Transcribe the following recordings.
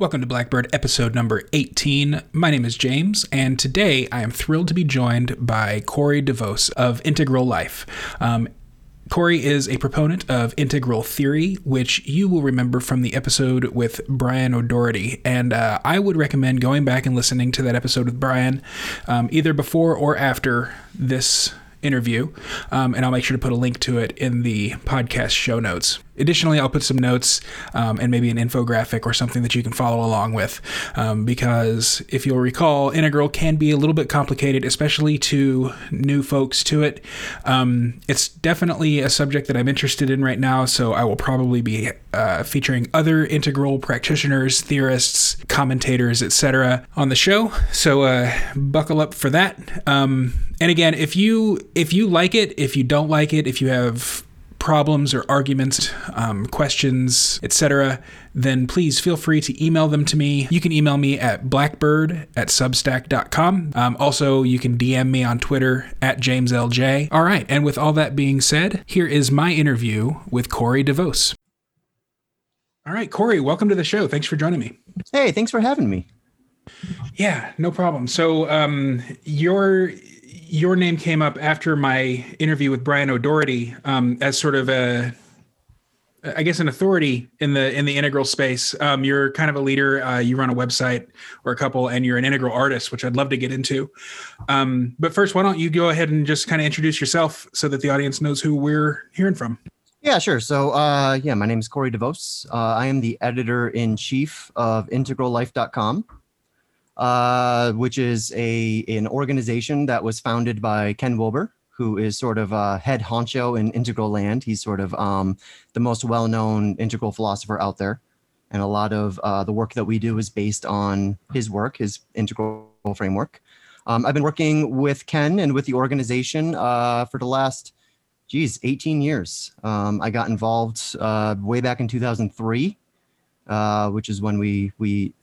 Welcome to Blackbird episode number 18. My name is James, and today I am thrilled to be joined by Corey DeVos of Integral Life. Um, Corey is a proponent of integral theory, which you will remember from the episode with Brian O'Doherty. And uh, I would recommend going back and listening to that episode with Brian, um, either before or after this interview. Um, and I'll make sure to put a link to it in the podcast show notes. Additionally, I'll put some notes um, and maybe an infographic or something that you can follow along with. Um, because if you'll recall, integral can be a little bit complicated, especially to new folks to it. Um, it's definitely a subject that I'm interested in right now, so I will probably be uh, featuring other integral practitioners, theorists, commentators, etc. on the show. So uh, buckle up for that. Um, and again, if you if you like it, if you don't like it, if you have problems or arguments, um, questions, etc., then please feel free to email them to me. You can email me at blackbird at substack.com. Um, also, you can DM me on Twitter at JamesLJ. All right, and with all that being said, here is my interview with Corey DeVos. All right, Corey, welcome to the show. Thanks for joining me. Hey, thanks for having me. Yeah, no problem. So, um, you're your name came up after my interview with Brian O'Doherty um, as sort of a, I guess, an authority in the in the integral space. Um, you're kind of a leader. Uh, you run a website or a couple, and you're an integral artist, which I'd love to get into. Um, but first, why don't you go ahead and just kind of introduce yourself so that the audience knows who we're hearing from? Yeah, sure. So, uh, yeah, my name is Corey DeVos. Uh, I am the editor in chief of integrallife.com uh, which is a an organization that was founded by Ken Wilber, who is sort of a head honcho in integral land. He's sort of um, the most well-known integral philosopher out there, and a lot of uh, the work that we do is based on his work, his integral framework. Um, I've been working with Ken and with the organization uh, for the last, geez, 18 years. Um, I got involved uh, way back in 2003, uh, which is when we we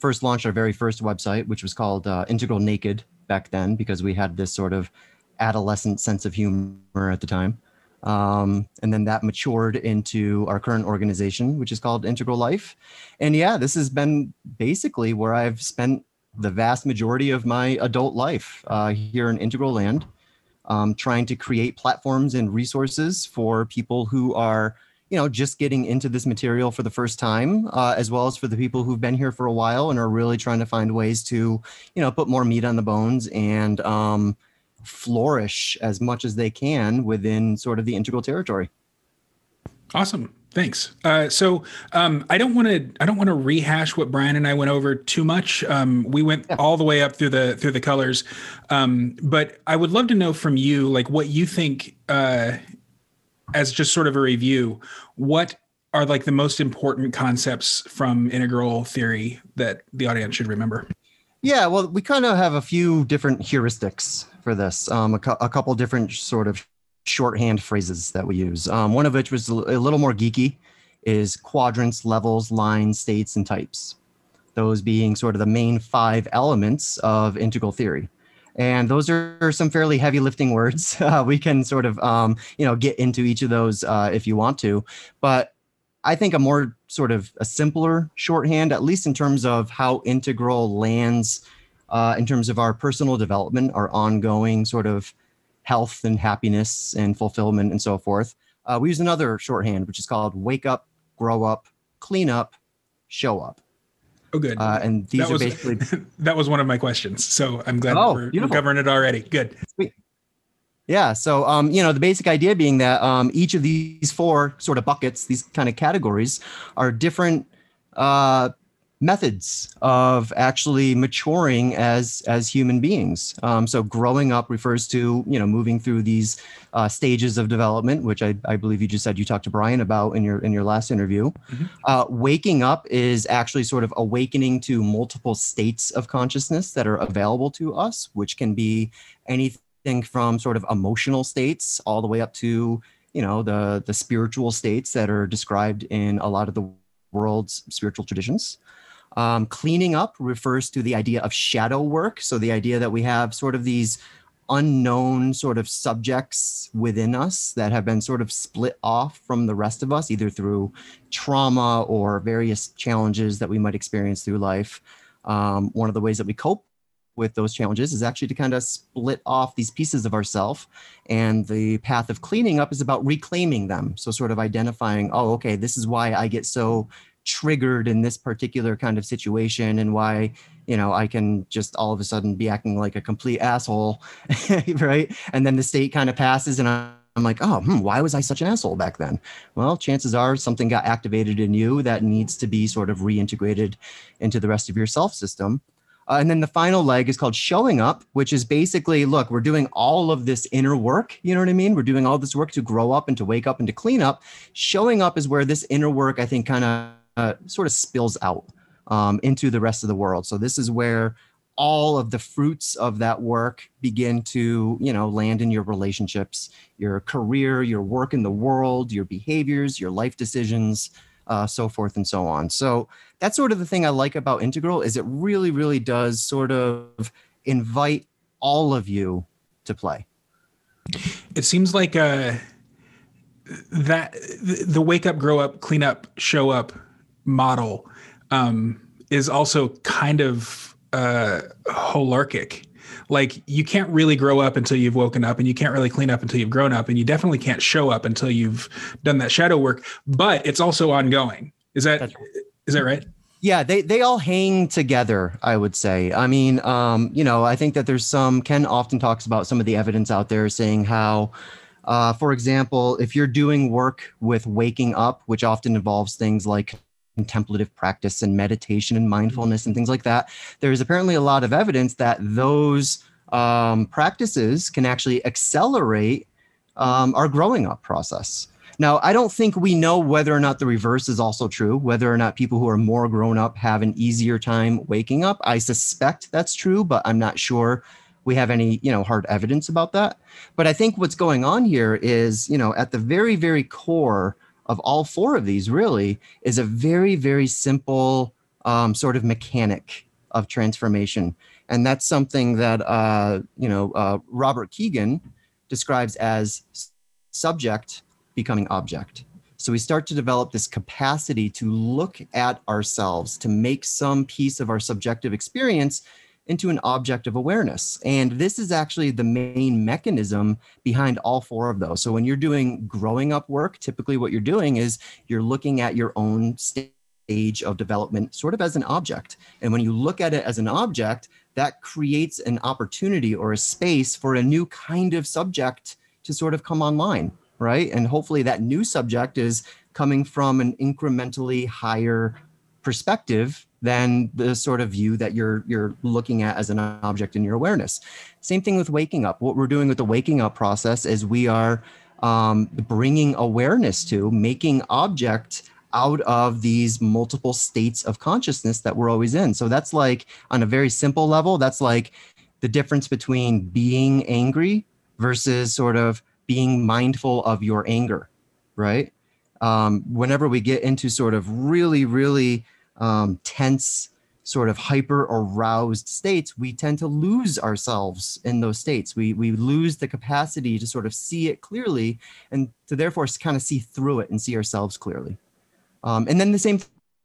first launched our very first website, which was called uh, Integral Naked back then, because we had this sort of adolescent sense of humor at the time. Um, and then that matured into our current organization, which is called Integral Life. And yeah, this has been basically where I've spent the vast majority of my adult life uh, here in Integral Land, um, trying to create platforms and resources for people who are you know just getting into this material for the first time uh, as well as for the people who've been here for a while and are really trying to find ways to you know put more meat on the bones and um, flourish as much as they can within sort of the integral territory. Awesome. Thanks. Uh, so um, i don't want to i don't want to rehash what brian and i went over too much. Um, we went yeah. all the way up through the through the colors. Um, but i would love to know from you like what you think uh, as just sort of a review, what are like the most important concepts from integral theory that the audience should remember? Yeah, well, we kind of have a few different heuristics for this, um, a, cu- a couple different sort of shorthand phrases that we use. Um, one of which was a little more geeky is quadrants, levels, lines, states, and types. Those being sort of the main five elements of integral theory and those are some fairly heavy lifting words. Uh, we can sort of, um, you know, get into each of those uh, if you want to, but I think a more sort of a simpler shorthand, at least in terms of how integral lands, uh, in terms of our personal development, our ongoing sort of health and happiness and fulfillment and so forth. Uh, we use another shorthand, which is called wake up, grow up, clean up, show up. Oh, good. Uh, and these that are was, basically that was one of my questions. So I'm glad oh, we're, we're, covering it already. Good. Sweet. Yeah. So, um, you know, the basic idea being that um, each of these four sort of buckets, these kind of categories, are different uh, methods of actually maturing as as human beings. Um, so growing up refers to you know moving through these uh, stages of development, which I, I believe you just said you talked to Brian about in your in your last interview. Mm-hmm. Uh, waking up is actually sort of awakening to multiple states of consciousness that are available to us, which can be anything from sort of emotional states all the way up to you know the the spiritual states that are described in a lot of the world's spiritual traditions. Um, cleaning up refers to the idea of shadow work. So the idea that we have sort of these unknown sort of subjects within us that have been sort of split off from the rest of us, either through trauma or various challenges that we might experience through life. Um, one of the ways that we cope with those challenges is actually to kind of split off these pieces of ourself and the path of cleaning up is about reclaiming them so sort of identifying oh okay this is why i get so triggered in this particular kind of situation and why you know i can just all of a sudden be acting like a complete asshole right and then the state kind of passes and i'm like oh hmm, why was i such an asshole back then well chances are something got activated in you that needs to be sort of reintegrated into the rest of your self system uh, and then the final leg is called showing up, which is basically look, we're doing all of this inner work. You know what I mean? We're doing all this work to grow up and to wake up and to clean up. Showing up is where this inner work, I think, kind of sort of spills out um, into the rest of the world. So this is where all of the fruits of that work begin to you know land in your relationships your career your work in the world your behaviors your life decisions uh, so forth and so on so that's sort of the thing i like about integral is it really really does sort of invite all of you to play it seems like uh that the wake up grow up clean up show up model um, is also kind of uh, holarchic. Like you can't really grow up until you've woken up, and you can't really clean up until you've grown up, and you definitely can't show up until you've done that shadow work. But it's also ongoing. Is that right. is that right? Yeah, they they all hang together. I would say. I mean, um, you know, I think that there's some. Ken often talks about some of the evidence out there saying how uh, for example, if you're doing work with waking up, which often involves things like contemplative practice and meditation and mindfulness and things like that, there's apparently a lot of evidence that those um, practices can actually accelerate um, our growing up process. Now, I don't think we know whether or not the reverse is also true, whether or not people who are more grown up have an easier time waking up. I suspect that's true, but I'm not sure we have any, you know, hard evidence about that. But I think what's going on here is, you know, at the very, very core of all four of these really is a very, very simple um, sort of mechanic of transformation. And that's something that, uh, you know, uh, Robert Kegan describes as subject becoming object. So we start to develop this capacity to look at ourselves, to make some piece of our subjective experience into an object of awareness. And this is actually the main mechanism behind all four of those. So when you're doing growing up work, typically what you're doing is you're looking at your own stage of development sort of as an object. And when you look at it as an object, that creates an opportunity or a space for a new kind of subject to sort of come online, right? And hopefully that new subject is coming from an incrementally higher perspective than the sort of view that you're you're looking at as an object in your awareness. Same thing with waking up. What we're doing with the waking up process is we are um, bringing awareness to making object out of these multiple states of consciousness that we're always in. So that's like on a very simple level, that's like the difference between being angry versus sort of being mindful of your anger, right? Um, whenever we get into sort of really, really um, tense, sort of hyper aroused states, we tend to lose ourselves in those states. We we lose the capacity to sort of see it clearly, and to therefore kind of see through it and see ourselves clearly. Um, and then the same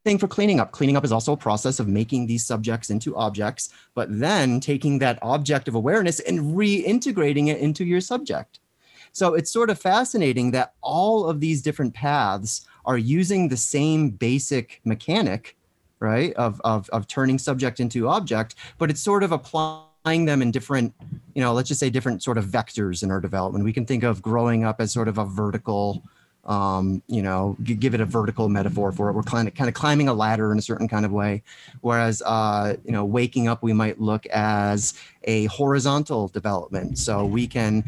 thing for cleaning up. Cleaning up is also a process of making these subjects into objects, but then taking that object of awareness and reintegrating it into your subject. So it's sort of fascinating that all of these different paths are using the same basic mechanic right of, of of turning subject into object but it's sort of applying them in different you know let's just say different sort of vectors in our development. We can think of growing up as sort of a vertical um, you know give it a vertical metaphor for it. We're kind of kind of climbing a ladder in a certain kind of way. Whereas uh, you know waking up we might look as a horizontal development. So we can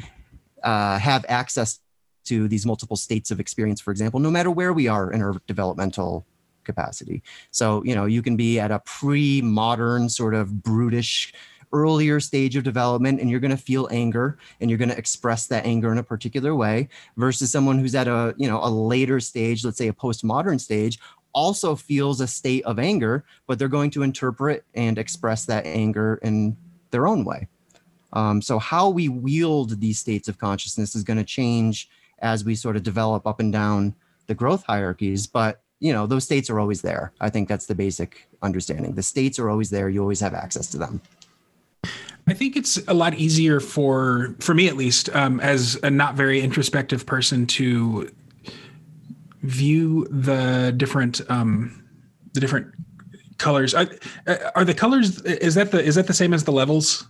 uh, have access to these multiple states of experience for example no matter where we are in our developmental capacity. So, you know, you can be at a pre modern, sort of brutish earlier stage of development and you're going to feel anger and you're going to express that anger in a particular way versus someone who's at a you know a later stage let's say a postmodern stage also feels a state of anger but they're going to interpret and express that anger in their own way um, so how we wield these states of consciousness is going to change as we sort of develop up and down the growth hierarchies but you know those states are always there i think that's the basic understanding the states are always there you always have access to them I think it's a lot easier for for me at least um, as a not very introspective person to view the different um, the different colors. Are, are the colors is that the is that the same as the levels?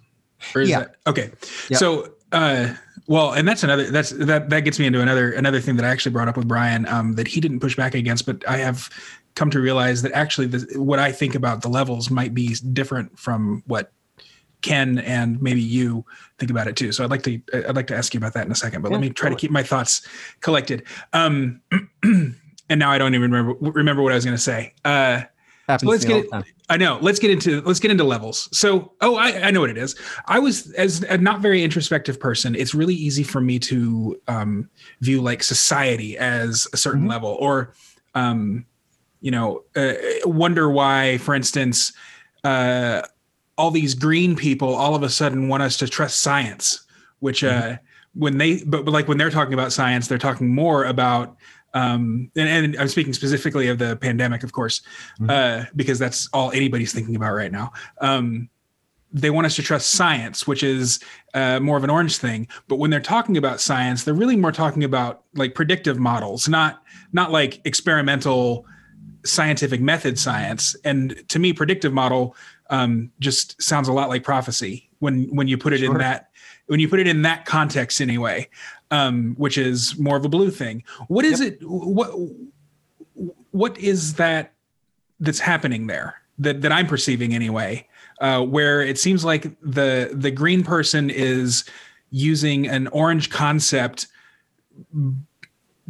Or is Yeah. That, okay. Yep. So uh, well, and that's another that's that that gets me into another another thing that I actually brought up with Brian um, that he didn't push back against, but I have come to realize that actually the, what I think about the levels might be different from what Ken and maybe you think about it too. So I'd like to I'd like to ask you about that in a second, but let me try to keep my thoughts collected. Um, and now I don't even remember remember what I was going to say. Uh, happens let's me all get the it- time. I know. Let's get into let's get into levels. So, oh, I, I know what it is. I was as a not very introspective person. It's really easy for me to um, view like society as a certain Mhm. level, or um, you know, uh, wonder why, for instance, uh, all these green people all of a sudden want us to trust science, which uh, when they but like when they're talking about science, they're talking more about um, and, and I'm speaking specifically of the pandemic, of course, uh, because that's all anybody's thinking about right now. Um, they want us to trust science, which is uh, more of an orange thing. But when they're talking about science, they're really more talking about like predictive models, not not like experimental scientific method science. And to me, predictive model um, just sounds a lot like prophecy when when you put it in that when you put it in that context anyway, um, which is more of a blue thing. What is it? What what is that that's happening there that that I'm perceiving anyway? Uh, where it seems like the the green person is using an orange concept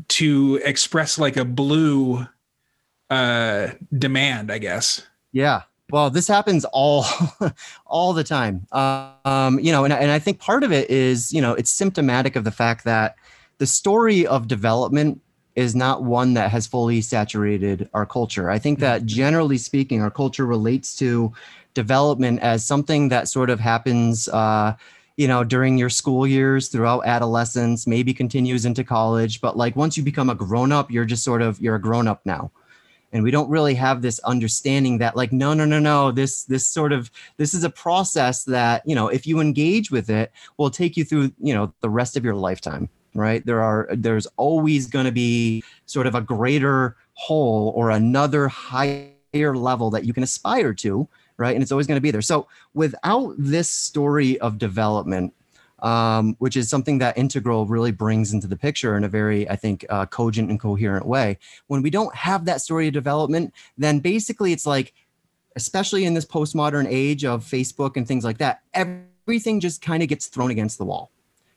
to express like a blue uh demand i guess Yeah. Well, this happens all all the time. Um, you know, and, and I think part of it is, you know, it's symptomatic of the fact that the story of development is not one that has fully saturated our culture. I think that generally speaking, our culture relates to development as something that sort of happens uh, you know, during your school years, throughout adolescence, maybe continues into college. But like once you become a grown up, you're just sort of you're a grown up now and we don't really have this understanding that like no no no no this this sort of this is a process that you know if you engage with it will take you through you know the rest of your lifetime right? There are there's always going to be sort of a greater whole or another higher level that you can aspire to right? And it's always going to be there. So without this story of development um, which is something that integral really brings into the picture in a very i think uh, cogent and coherent way when we don't have that story of development, then basically it's like, especially in this postmodern age of Facebook and things like that, everything just kind of gets thrown against the wall,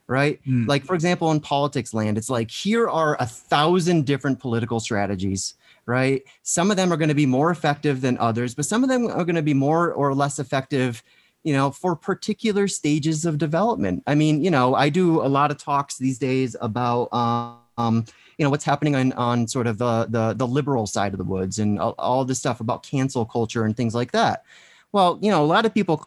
right? Hmm. Like, for example, in politics land, it's like, here are a thousand different political strategies, right? Some of them are going to be more effective than others, but some of them are going to be more or less effective you know for particular stages of development. I mean you know i do a lot of talks these days about um you know what's happening on on sort of the the, the liberal side of the woods and all, all this stuff about cancel culture and things like that. Well you know a lot of people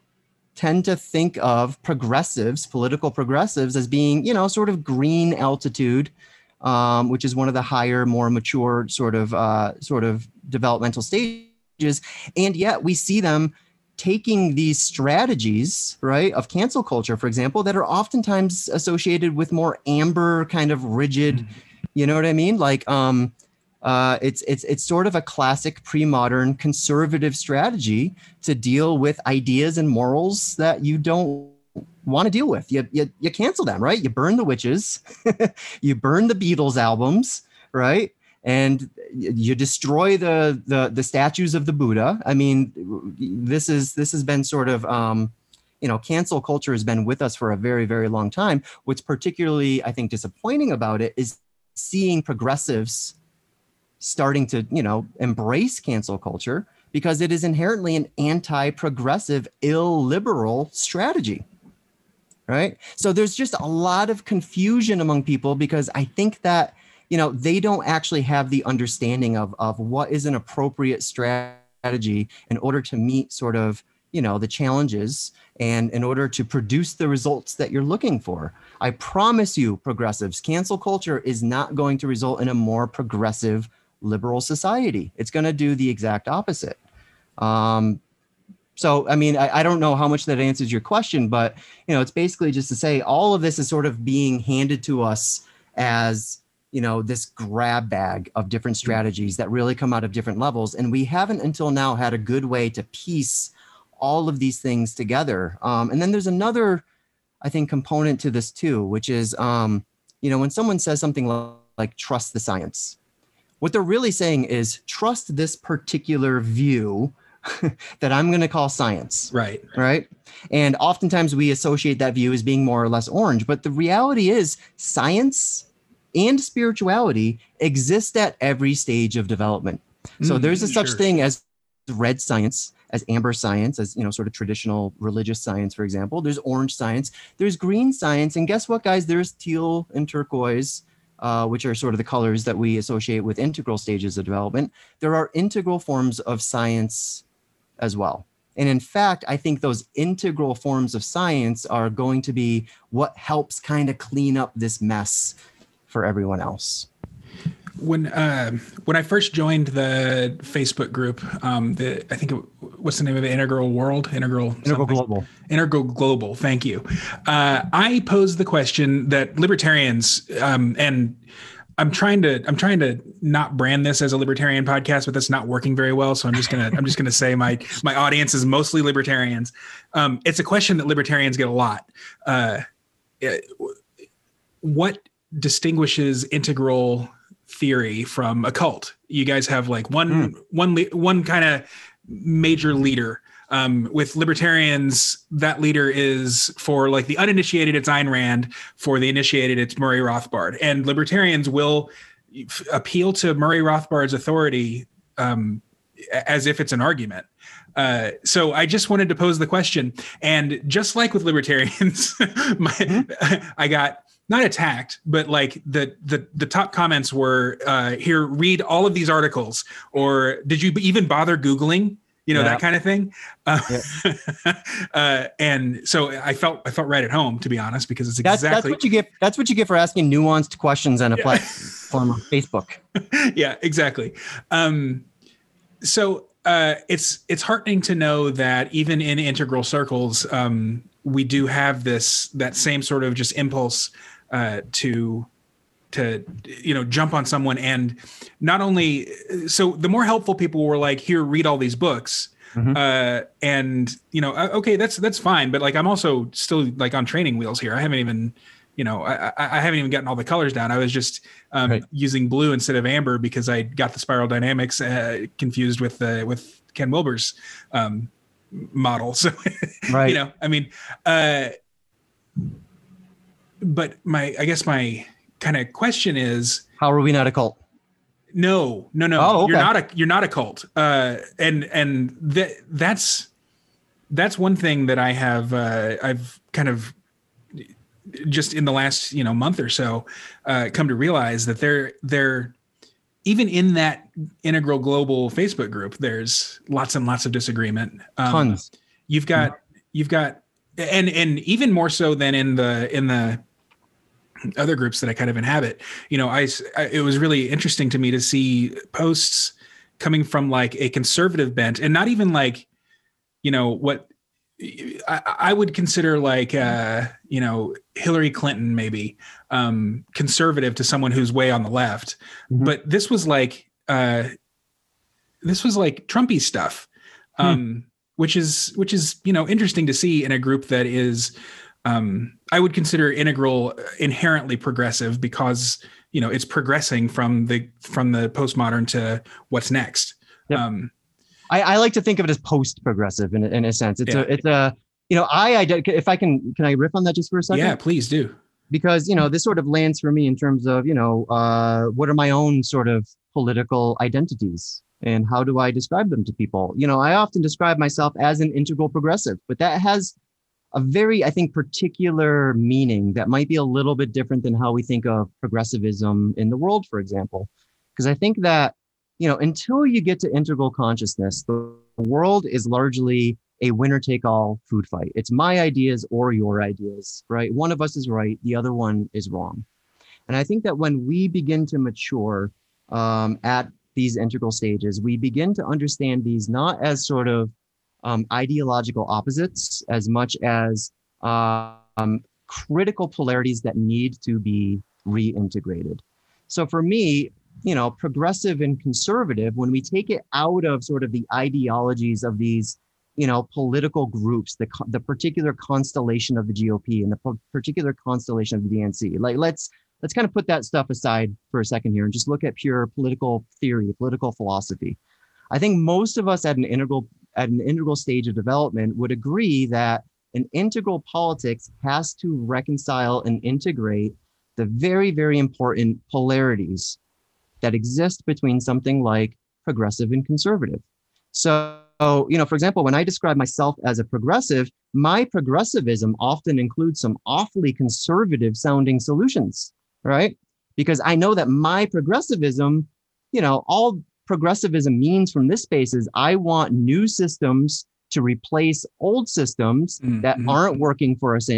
tend to think of progressives political progressives as being you know sort of green altitude um, which is one of the higher more mature sort of uh, sort of developmental stages. And yet we see them taking these strategies, right, of cancel culture, for example, that are oftentimes associated with more amber kind of rigid, you know what I mean? Like um uh, it's it's it's sort of a classic pre-modern conservative strategy to deal with ideas and morals that you don't want to deal with. You, you you cancel them, right? You burn the witches, you burn the Beatles albums, right? And you destroy the, the the statues of the Buddha. I mean, this is this has been sort of um, you know, cancel culture has been with us for a very very long time. What's particularly I think disappointing about it is seeing progressives starting to you know embrace cancel culture because it is inherently an anti-progressive, illiberal strategy. Right. So there's just a lot of confusion among people because I think that you know they don't actually have the understanding of of what is an appropriate strategy in order to meet sort of you know the challenges and in order to produce the results that you're looking for. I promise you progressives cancel culture is not going to result in a more progressive liberal society. It's going to do the exact opposite. Um, so i mean I, I don't know how much that answers your question but you know it's basically just to say all of this is sort of being handed to us as you know this grab bag of different strategies that really come out of different levels and we haven't until now had a good way to piece all of these things together. Um, and then there's another, I think, component to this too, which is, um, you know, when someone says something like, like trust the science, what they're really saying is trust this particular view that I'm going to call science. Right. Right. And oftentimes we associate that view as being more or less orange, but the reality is science and spirituality exist at every stage of development. So mm, there's a such sure. thing as red science as amber science, as you know, sort of traditional religious science, for example. There's orange science, there's green science, and guess what, guys? There's teal and turquoise, uh, which are sort of the colors that we associate with integral stages of development. There are integral forms of science as well. And in fact, I think those integral forms of science are going to be what helps kind of clean up this mess for everyone else when uh, when I first joined the Facebook group, um, the I think it, what's the name of it? Integral World, Integral Integral. Global, Integral Global. Thank you. Uh, I posed the question that libertarians um, and I'm trying to I'm trying to not brand this as a libertarian podcast, but that's not working very well. So I'm just gonna I'm just gonna say my my audience is mostly libertarians. Um, it's a question that libertarians get a lot. Uh, what distinguishes integral theory from a cult. You guys have like one mm. one one kind of major leader. Um, with libertarians, that leader is for like the uninitiated, it's Ayn Rand. For the initiated, it's Murray Rothbard. And libertarians will f- appeal to Murray Rothbard's authority um, as if it's an argument. Uh, so I just wanted to pose the question, and just like with libertarians, my, mm-hmm. I got not attacked, but like the the the top comments were uh, here. Read all of these articles, or did you even bother googling? You know yeah. that kind of thing. Uh, yeah. uh, and so I felt I felt right at home, to be honest, because it's exactly that's, that's what you get. That's what you get for asking nuanced questions on a yeah. platform on Facebook. yeah, exactly. Um, so uh, it's it's heartening to know that even in integral circles, um, we do have this that same sort of just impulse uh, to to you know jump on someone and not only so the more helpful people were like here read all these books mm-hmm. uh, and you know uh, okay that's that's fine but like i'm also still like on training wheels here i haven't even you know i, I haven't even gotten all the colors down i was just um, right. using blue instead of amber because i got the spiral dynamics uh, confused with uh, with ken wilber's um, model so right. you know i mean uh but my I guess my kind of question is how are we not a cult? No, no, no. Oh, okay. You're not a you're not a cult. Uh, and and that that's that's one thing that I have uh, I've kind of just in the last you know month or so uh, come to realize that they're they're even in that integral global Facebook group, there's lots and lots of disagreement. Um, Tons. You've got you've got and and even more so than in the in the other groups that I kind of inhabit, you know, I, I, it was really interesting to me to see posts coming from like a conservative bent and not even like, you know, what I, I would consider like, uh, you know, Hillary Clinton maybe um, conservative to someone who's way on the left, mm-hmm. but this was like, uh, this was like Trumpy stuff, hmm. um, hmm. which is which is you know interesting to see in a group that is um, I would consider integral inherently progressive because you know it's progressing from the from the postmodern to what's next. Yep. Um, I, I, like to think of it as post progressive in, in a sense. It's yeah. a it's a you know I, I if I can can I riff on that just for a second? Yeah, please do. Because you know this sort of lands for me in terms of you know uh, what are my own sort of political identities And how do I describe them to people? You know, I often describe myself as an integral progressive, but that has a very, I think, particular meaning that might be a little bit different than how we think of progressivism in the world, for example. Because I think that, you know, until you get to integral consciousness, the world is largely a winner take all food fight. It's my ideas or your ideas, right? One of us is right, the other one is wrong. And I think that when we begin to mature um, at these integral stages, we begin to understand these not as sort of um, ideological opposites as much as uh, um, critical polarities that need to be reintegrated. So for me, you know, progressive and conservative, when we take it out of sort of the ideologies of these, you know, political groups, the, the particular constellation of the GOP and the particular constellation of the DNC, like let's let's kind of put that stuff aside for a second here and just look at pure political theory, political philosophy. I think most of us at an integral at an integral stage of development would agree that an integral politics has to reconcile and integrate the very, very important polarities that exist between something like progressive and conservative. So, you know, for example, when I describe myself as a progressive, my progressivism often includes some awfully conservative sounding solutions, right? Because I know that my progressivism, you know, all progressivism means from this space is I want new systems to replace old systems mm-hmm. that aren't working for us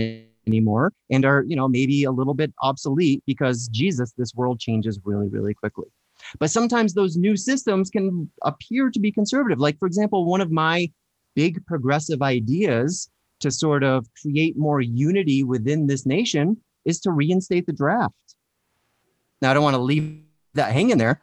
anymore and are, you know, maybe a little bit obsolete because Jesus, this world changes really, really quickly. But sometimes those new systems can appear to be conservative. Like, for example, one of my big progressive ideas to sort of create more unity within this nation is to reinstate the draft. Now, I don't want to leave that hanging there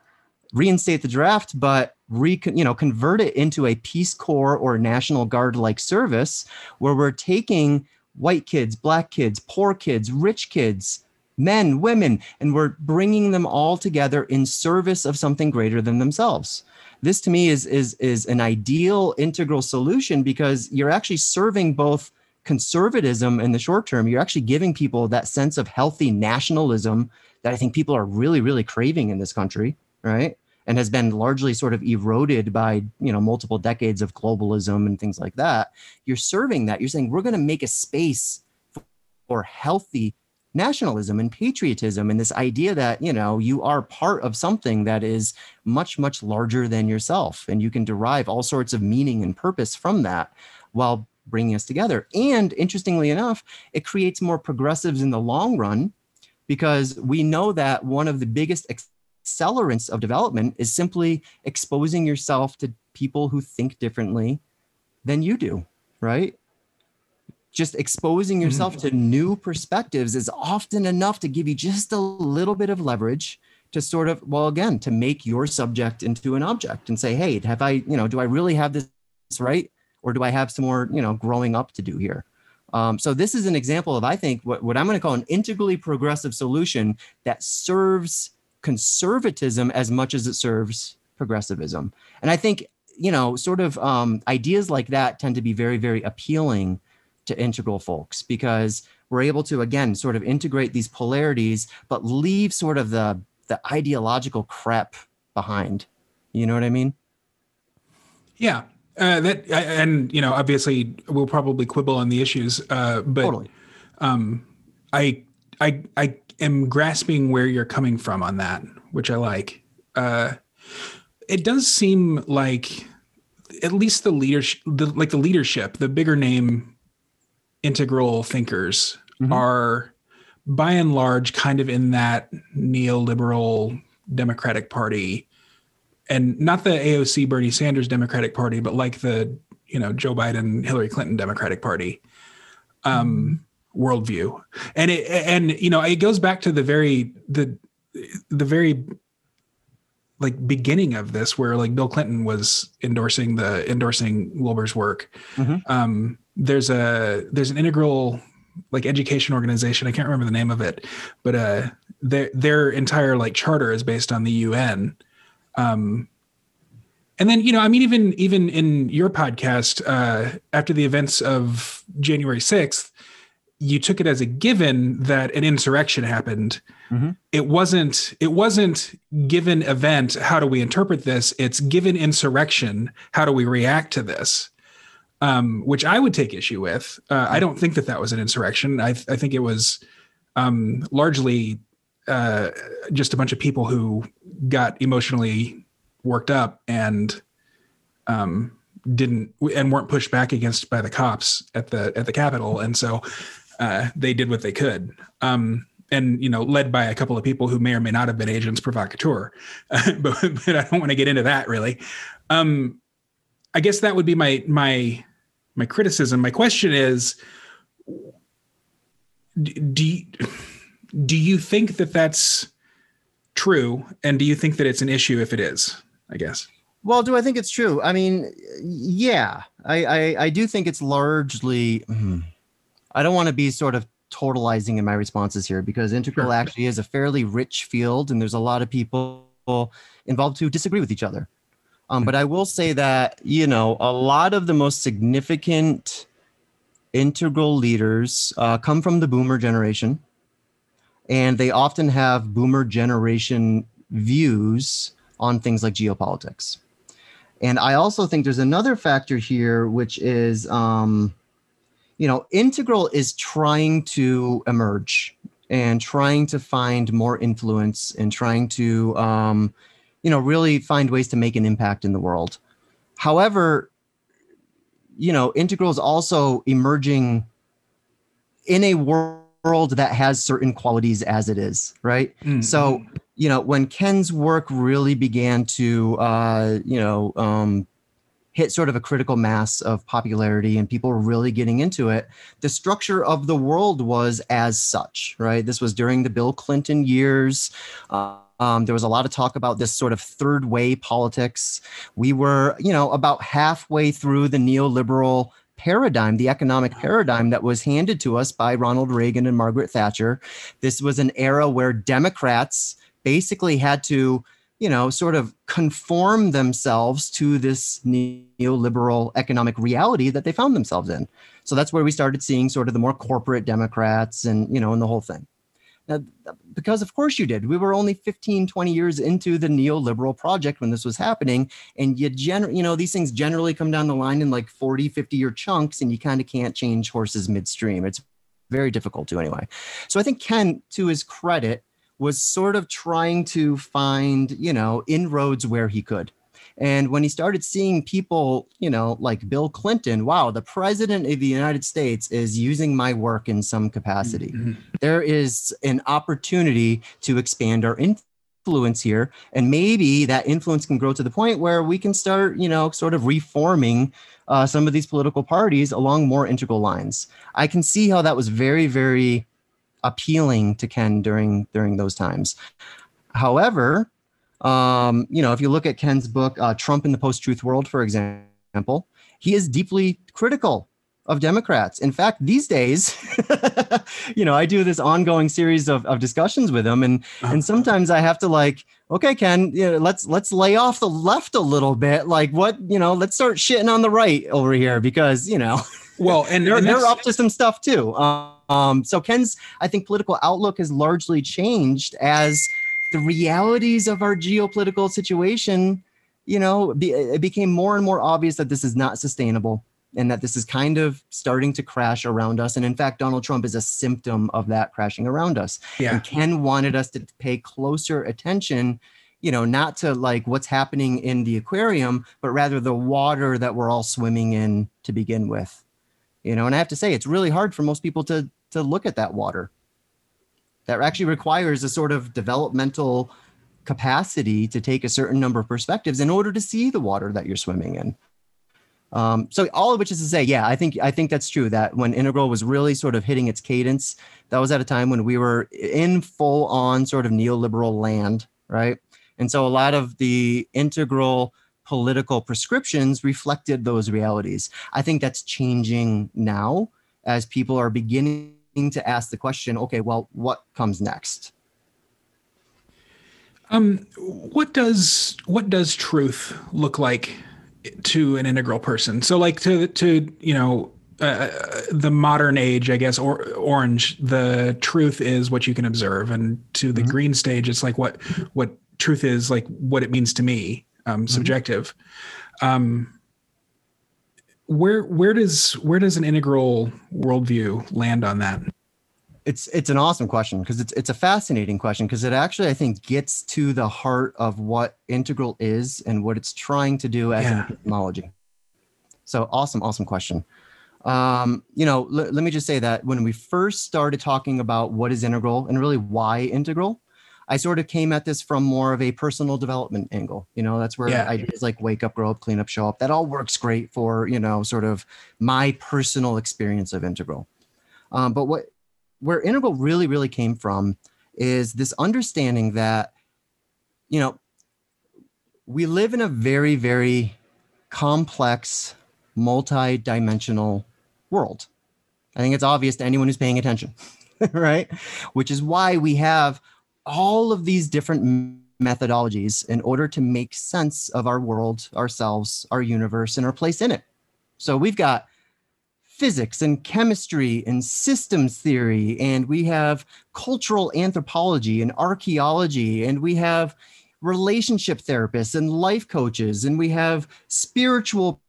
reinstate the draft, but re, you know, convert it into a Peace Corps or National Guard like service where we're taking white kids, black kids, poor kids, rich kids, men, women, and we're bringing them all together in service of something greater than themselves. This to me is is is an ideal integral solution because you're actually serving both conservatism in the short term. You're actually giving people that sense of healthy nationalism that I think people are really, really craving in this country, right? And has been largely sort of eroded by you know multiple decades of globalism and things like that you're serving that. You're saying we're going to make a space for healthy nationalism and patriotism and this idea that you know you are part of something that is much much larger than yourself and you can derive all sorts of meaning and purpose from that while bringing us together. And interestingly enough it creates more progressives in the long run because we know that one of the biggest ex- accelerants of development is simply exposing yourself to people who think differently than you do, right? Just exposing mm-hmm. yourself mm-hmm. to new perspectives is often enough to give you just a little bit of leverage to sort of, well, again, to make your subject into an object and say, hey, have I, you know, do I really have this right? Or do I have some more, you know, growing up to do here? Um, so this is an example of, I think, what, what I'm going to call an integrally progressive solution that serves conservatism as much as it serves progressivism. And I think, you know, sort of um, ideas like that tend to be very, very appealing to integral folks because we're able to, again, sort of integrate these polarities, but leave sort of the, the ideological crap behind. You know what I mean? Yeah. Uh, that and you know obviously we'll probably quibble on the issues uh, but totally. um, I I I am grasping where you're coming from on that, which I like. Uh, it does seem like at least the leadership, the, like the leadership, the bigger name integral thinkers mm-hmm. are by and large kind of in that neoliberal Democratic Party and not the AOC Bernie Sanders Democratic Party, but like the, you know, Joe Biden, Hillary Clinton Democratic Party. Um, mm-hmm worldview. And it and you know it goes back to the very the the very like beginning of this where like bill clinton was endorsing the endorsing Wilber's work. Mm-hmm. um there's a there's an integral like education organization. I can't remember the name of it but uh their their entire like charter is based on the un um and then you know i mean even even in your podcast uh after the events of january 6th you took it as a given that an insurrection happened. Mm-hmm. It wasn't it wasn't given event, how do we interpret this? It's given insurrection, how do we react to this? Um, which I would take issue with. Uh, I don't think that that was an insurrection. I, I think it was um, largely uh, just a bunch of people who got emotionally worked up and um, didn't and weren't pushed back against by the cops at the at the Capitol, and so uh, they did what they could. Um, and you know, led by a couple of people who may or may not have been agents provocateur, but, but I don't want to get into that really. Um, I guess that would be my my my criticism. My question is, do you, do you think that that's true, and do you think that it's an issue if it is? I guess. Well, do I think it's true? I mean, yeah, I I, I do think it's largely. Hmm, I don't want to be sort of totalizing in my responses here because integral sure. actually is a fairly rich field, and there's a lot of people involved who disagree with each other. Um, but I will say that you know a lot of the most significant integral leaders uh, come from the boomer generation, and they often have boomer generation views on things like geopolitics. And I also think there's another factor here, which is, um, you know, Integral is trying to emerge and trying to find more influence and trying to, um, you know, really find ways to make an impact in the world. However, you know, Integral is also emerging in a world that has certain qualities as it is, right? Mm-hmm. So you know, when Ken's work really began to, uh, you know, um, hit sort of a critical mass of popularity and people were really getting into it, the structure of the world was as such, right? This was during the Bill Clinton years. Uh, um, there was a lot of talk about this sort of third way politics. We were, you know, about halfway through the neoliberal paradigm, the economic paradigm that was handed to us by Ronald Reagan and Margaret Thatcher. This was an era where Democrats basically had to you know, sort of conform themselves to this neoliberal economic reality that they found themselves in. So that's where we started seeing sort of the more corporate Democrats and, you know, and the whole thing. Now, because of course you did. We were only 15, 20 years into the neoliberal project when this was happening. And you generally, you know, these things generally come down the line in like 40, 50 year chunks, and you kind of can't change horses midstream. It's very difficult to anyway. So I think Ken, to his credit, was sort of trying to find, you know, inroads where he could. And when he started seeing people, you know, like Bill Clinton, wow, the president of the United States is using my work in some capacity. Mm-hmm. There is an opportunity to expand our influence here. And maybe that influence can grow to the point where we can start, you know, sort of reforming uh, some of these political parties along more integral lines. I can see how that was very, very appealing to Ken during during those times. However, um, you know, if you look at Ken's book, uh, Trump in the Post-Truth World, for example, he is deeply critical of Democrats. In fact, these days, you know, I do this ongoing series of, of discussions with him, and uh-huh. and sometimes I have to like, okay, Ken, you know, let's let's lay off the left a little bit. Like, what you know, let's start shitting on the right over here because you know, well, and they're, and they're up to some stuff too. Um, um, so Ken's, I think, political outlook has largely changed as the realities of our geopolitical situation, you know, be, it became more and more obvious that this is not sustainable and that this is kind of starting to crash around us. And in fact, Donald Trump is a symptom of that crashing around us. Yeah. And Ken wanted us to pay closer attention, you know, not to like what's happening in the aquarium, but rather the water that we're all swimming in to begin with. You know, and I have to say, it's really hard for most people to to look at that water. That actually requires a sort of developmental capacity to take a certain number of perspectives in order to see the water that you're swimming in. Um, so all of which is to say, yeah, I think I think that's true. That when Integral was really sort of hitting its cadence, that was at a time when we were in full on sort of neoliberal land, right? And so a lot of the Integral political prescriptions reflected those realities. I think that's changing now as people are beginning to ask the question okay well what comes next um what does what does truth look like to an integral person so like to to you know uh, the modern age, I guess, or orange, the truth is what you can observe, and to the mm-hmm. green stage, it's like what what truth is like what it means to me, um, mm-hmm. subjective. Um, where where does where does an integral worldview land on that? It's it's an awesome question because it's it's a fascinating question because it actually I think gets to the heart of what integral is and what it's trying to do as yeah. an epistemology. So awesome, awesome question. Um, you know, l- let me just say that when we first started talking about what is integral and really why integral, I sort of came at this from more of a personal development angle. You know, that's where yeah. ideas like wake up, grow up, clean up, show up, that all works great for, you know, sort of my personal experience of integral. Um, but what where integral really, really came from is this understanding that, you know, we live in a very, very complex, multi-dimensional world. I think it's obvious to anyone who's paying attention, right? Which is why we have all of these different methodologies in order to make sense of our world, ourselves, our universe, and our place in it. So we've got physics and chemistry and systems theory, and we have cultural anthropology and archaeology, and we have relationship therapists and life coaches, and we have spiritual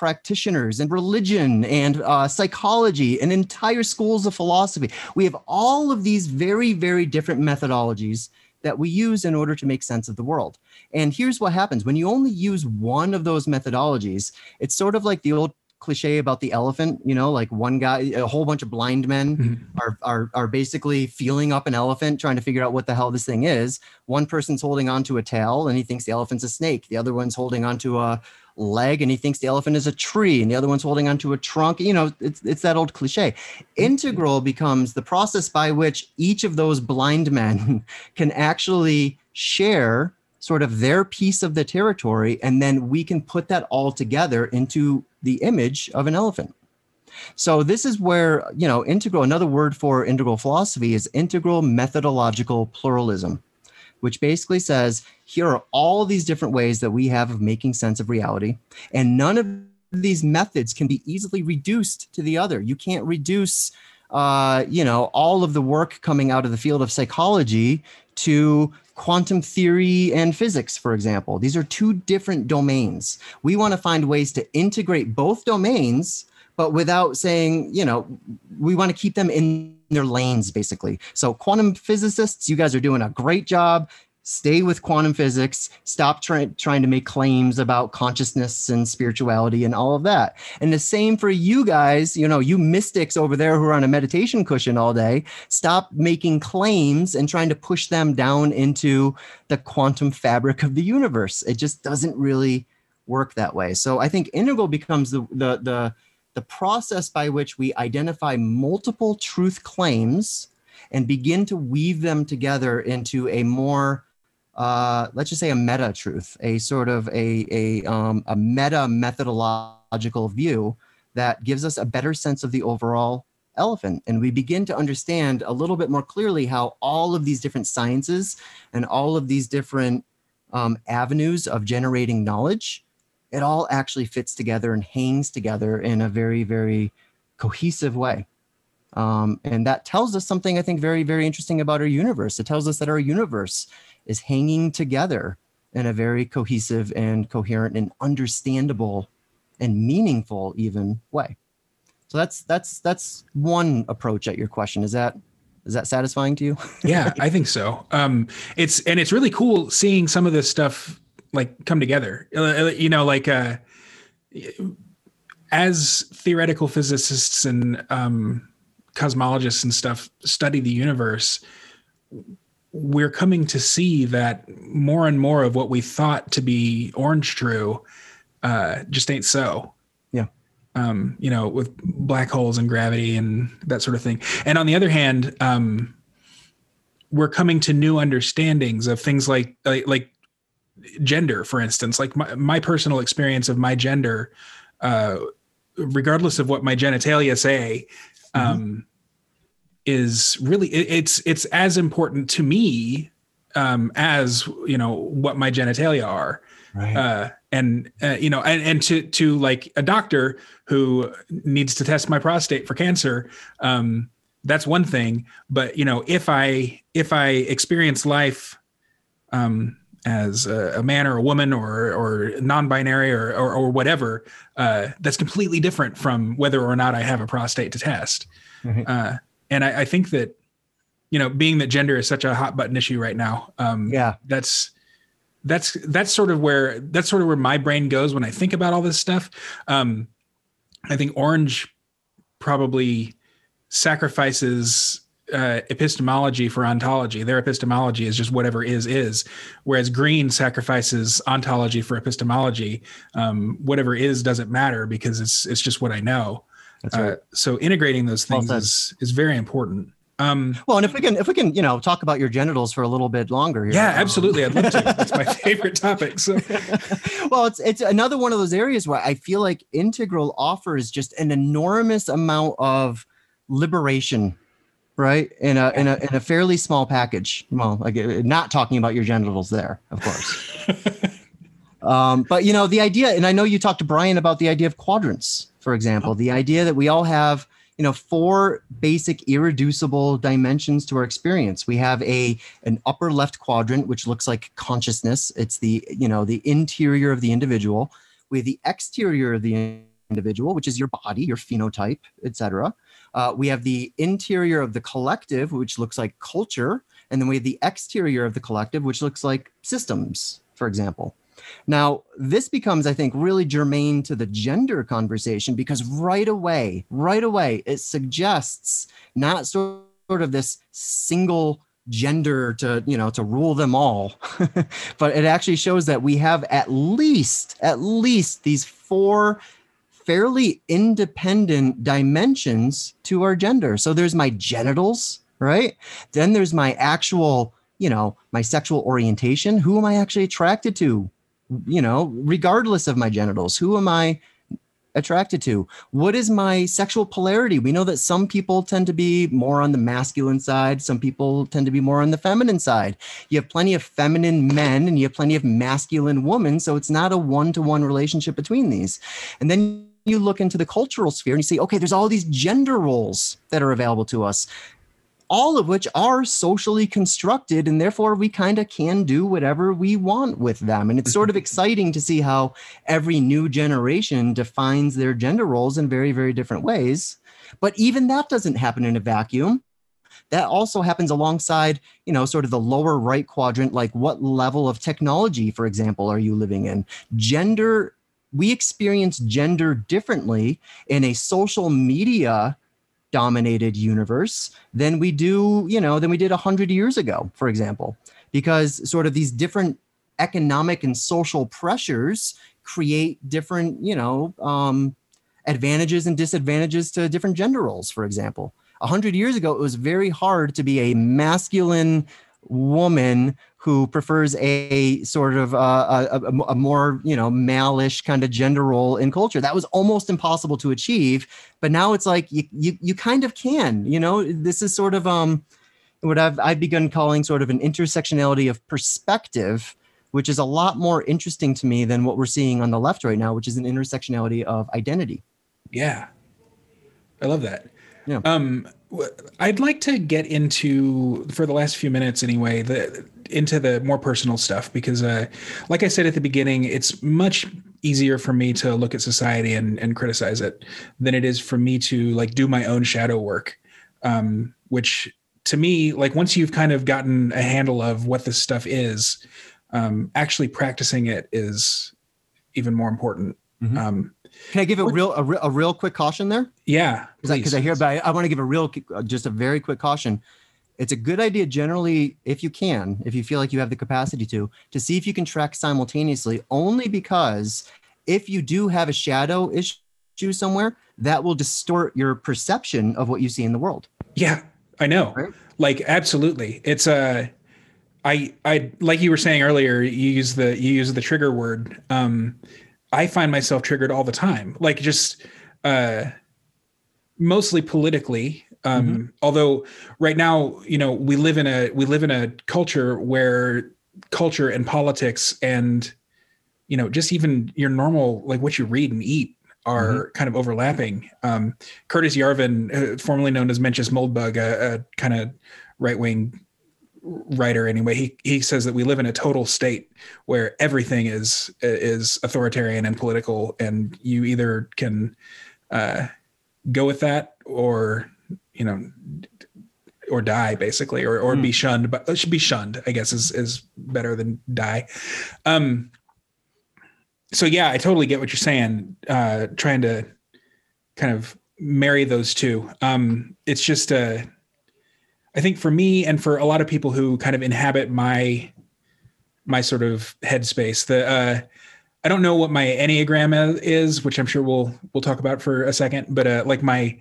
practitioners and religion and uh, psychology and entire schools of philosophy. We have all of these very, very different methodologies that we use in order to make sense of the world. And here's what happens when you only use one of those methodologies, it's sort of like the old cliche about the elephant you know like one guy a whole bunch of blind men mm-hmm. are, are are basically feeling up an elephant trying to figure out what the hell this thing is one person's holding onto a tail and he thinks the elephant's a snake the other one's holding onto a leg and he thinks the elephant is a tree and the other one's holding onto a trunk. You know it's, it's that old cliche. Mm-hmm. Integral becomes the process by which each of those blind men can actually share sort of their piece of the territory and then we can put that all together into the image of an elephant. So this is where you know integral another word for integral philosophy is integral methodological pluralism which basically says here are all these different ways that we have of making sense of reality, and none of these methods can be easily reduced to the other. You can't reduce, uh, you know, all of the work coming out of the field of psychology to quantum theory and physics, for example. These are two different domains. We want to find ways to integrate both domains, but without saying, you know, we want to keep them in their lanes basically. So quantum physicists, you guys are doing a great job. Stay with quantum physics. Stop trying trying to make claims about consciousness and spirituality and all of that. And the same for you guys, you know, you mystics over there who are on a meditation cushion all day. Stop making claims and trying to push them down into the quantum fabric of the universe. It just doesn't really work that way. So I think integral becomes the the the the process by which we identify multiple truth claims and begin to weave them together into a more uh, let's just say a meta truth, a sort of a, a, um, a meta methodological view that gives us a better sense of the overall elephant. And we begin to understand a little bit more clearly how all of these different sciences and all of these different um, avenues of generating knowledge it all actually fits together and hangs together in a very, very cohesive way. Um, and that tells us something I think very, very interesting about our universe. It tells us that our universe is hanging together in a very cohesive and coherent and understandable and meaningful even way. So that's that's that's one approach at your question. Is that is that satisfying to you? yeah, I think so. Um, it's and it's really cool seeing some of this stuff like come together. Uh, uh, you know, like uh, as theoretical physicists and um, cosmologists and stuff study the universe, we're coming to see that more and more of what we thought to be orange true uh, just ain't so. Yeah. Um, you know, with black holes and gravity and that sort of thing. And on the other hand, um, we're coming to new understandings of things like like, like gender, for instance, like my, my personal experience of my gender, uh, regardless of what my genitalia say, mm-hmm. um, is really it, it's it's as important to me um, as you know what my genitalia are. Right. Uh, and uh, you know, and, and to to like a doctor who needs to test my prostate for cancer, um, that's one thing. But you know, if I if I experience life um, as a, a, man or a woman or or non-binary or or, or whatever, uh, that's completely different from whether or not I have a prostate to test. Mm-hmm. And I, I, think that you know, being that gender is such a hot button issue right now, um, yeah, that's that's that's sort of where that's sort of where my brain goes when I think about all this stuff. Um, I think Orange probably sacrifices uh, epistemology for ontology. Their epistemology is just whatever is is, whereas Green sacrifices ontology for epistemology. Um, whatever is doesn't matter because it's it's just what I know. Right. Uh, so integrating those things well is is very important. Um, well, and if we can, if we can, you know, talk about your genitals for a little bit longer here. Yeah, absolutely. I'd love to. It's my favorite topic. So, well, it's it's another one of those areas where I feel like Integral offers just an enormous amount of liberation, right? In a in a in a fairly small package. Well, like uh, not talking about your genitals there, of course. um, but you know, the idea, and I know you talked to Brian about the idea of quadrants, for example, the idea that we all have you know four basic irreducible dimensions to our experience. We have a an upper left quadrant which looks like consciousness. It's the you know the interior of the individual. We have the exterior of the individual which is your body your phenotype etc uh, we have the interior of the collective which looks like culture. And then we have the exterior of the collective which looks like systems for example now, this becomes, I think, really germane to the gender conversation because right away, right away, it suggests not sort of this single gender to you know to rule them all but it actually shows that we have at least at least these four fairly independent dimensions to our gender. So there's my genitals right? Then there's my actual you know my sexual orientation. Who am i actually attracted to you know, regardless of my genitals? Who am I attracted to? What is my sexual polarity? We know that some people tend to be more on the masculine side, some people tend to be more on the feminine side. You have plenty of feminine men and you have plenty of masculine women, so it's not a one-to-one relationship between these. And then you look into the cultural sphere and you see, okay, there's all these gender roles that are available to us all of which are socially constructed and therefore we kind of can do whatever we want with them. And it's sort of exciting to see how every new generation defines their gender roles in very very different ways. But even that doesn't happen in a vacuum. That also happens alongside you know sort of the lower right quadrant like what level of technology for example are you living in? Gender we experience gender differently in a social media dominated universe than we do, you know, than we did 100 years ago, for example, because sort of these different economic and social pressures create different, you know, um, advantages and disadvantages to different gender roles, for example. 100 years ago, it was very hard to be a masculine woman who prefers a sort of uh, a, a, more you know malish kind of gender role in culture. That was almost impossible to achieve but now it's like you you, you kind of can you know? This is sort of um what I've I've begun calling sort of an intersectionality of perspective which is a lot more interesting to me than what we're seeing on the left right now which is an intersectionality of identity. Yeah. I love that. Yeah. Um I'd like to get into for the last few minutes anyway the into the more personal stuff because uh, like I said at the beginning it's much easier for me to look at society and, and criticize it than it is for me to like do my own shadow work um, which to me like once you've kind of gotten a handle of what this stuff is um, actually practicing it is even more important mm-hmm. um, can I give a real a, a real quick caution there? Yeah, because I, I, hear, but I, I want to give a real just a very quick caution. It's a good idea generally, if you can, if you feel like you have the capacity to, to see if you can track simultaneously. Only because if you do have a shadow issue somewhere, that will distort your perception of what you see in the world. Yeah, I know. Right? Like absolutely, it's a. Uh, I I like you were saying earlier. You use the you use the trigger word. Um, I find myself triggered all the time. Like just uh, mostly politically, Um, Mm-hmm. Although right now, you know, we live in a we live in a culture where culture and politics and you know just even your normal like what you read and eat are Mm-hmm. kind of overlapping. Um, Curtis Yarvin, uh, formerly known as Mencius Moldbug, a, a kind of right wing writer anyway he he says that we live in a total state where everything is is authoritarian and political and you either can uh go with that or you know or die basically or or be shunned but it should be shunned i guess is is better than die. Um so yeah i totally get what you're saying uh trying to kind of marry those two. Um it's just uh I think for me and for a lot of people who kind of inhabit my my sort of headspace, the uh, I don't know what my enneagram is, which I'm sure we'll we'll talk about for a second, but uh, like my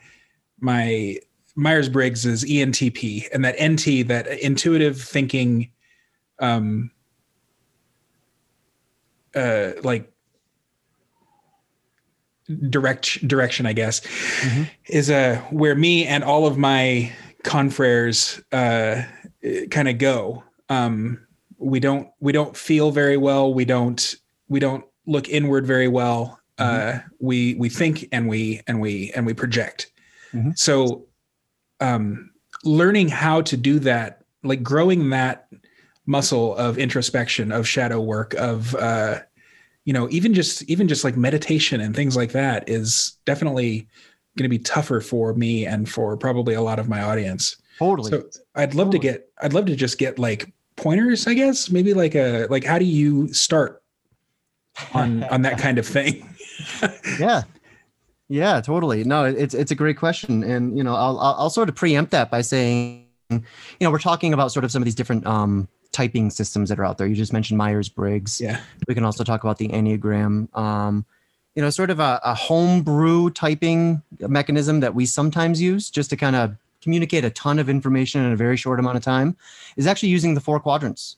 my Myers Briggs is ENTP, and that NT, that intuitive thinking, um, uh, like direct direction, I guess, is uh, where me and all of my confreres uh, kind of go. Um, we don't we don't feel very well. We don't we don't look inward very well. Uh, we we think and we and we and we project. Mhm. So, um, learning how to do that, like growing that muscle of introspection, of shadow work, of uh, you know, even just even just like meditation and things like that is definitely going to be tougher for me and for probably a lot of my audience. Totally. So I'd love to get I'd love to just get like pointers, I guess, maybe like a like how do you start on on that kind of thing? yeah yeah totally no it's it's a great question and you know I'll, I'll i'll sort of preempt that by saying you know we're talking about sort of some of these different um typing systems that are out there you just mentioned myers-briggs Yeah. we can also talk about the enneagram um you know sort of a, a homebrew typing mechanism that we sometimes use just to kind of communicate a ton of information in a very short amount of time is actually using the four quadrants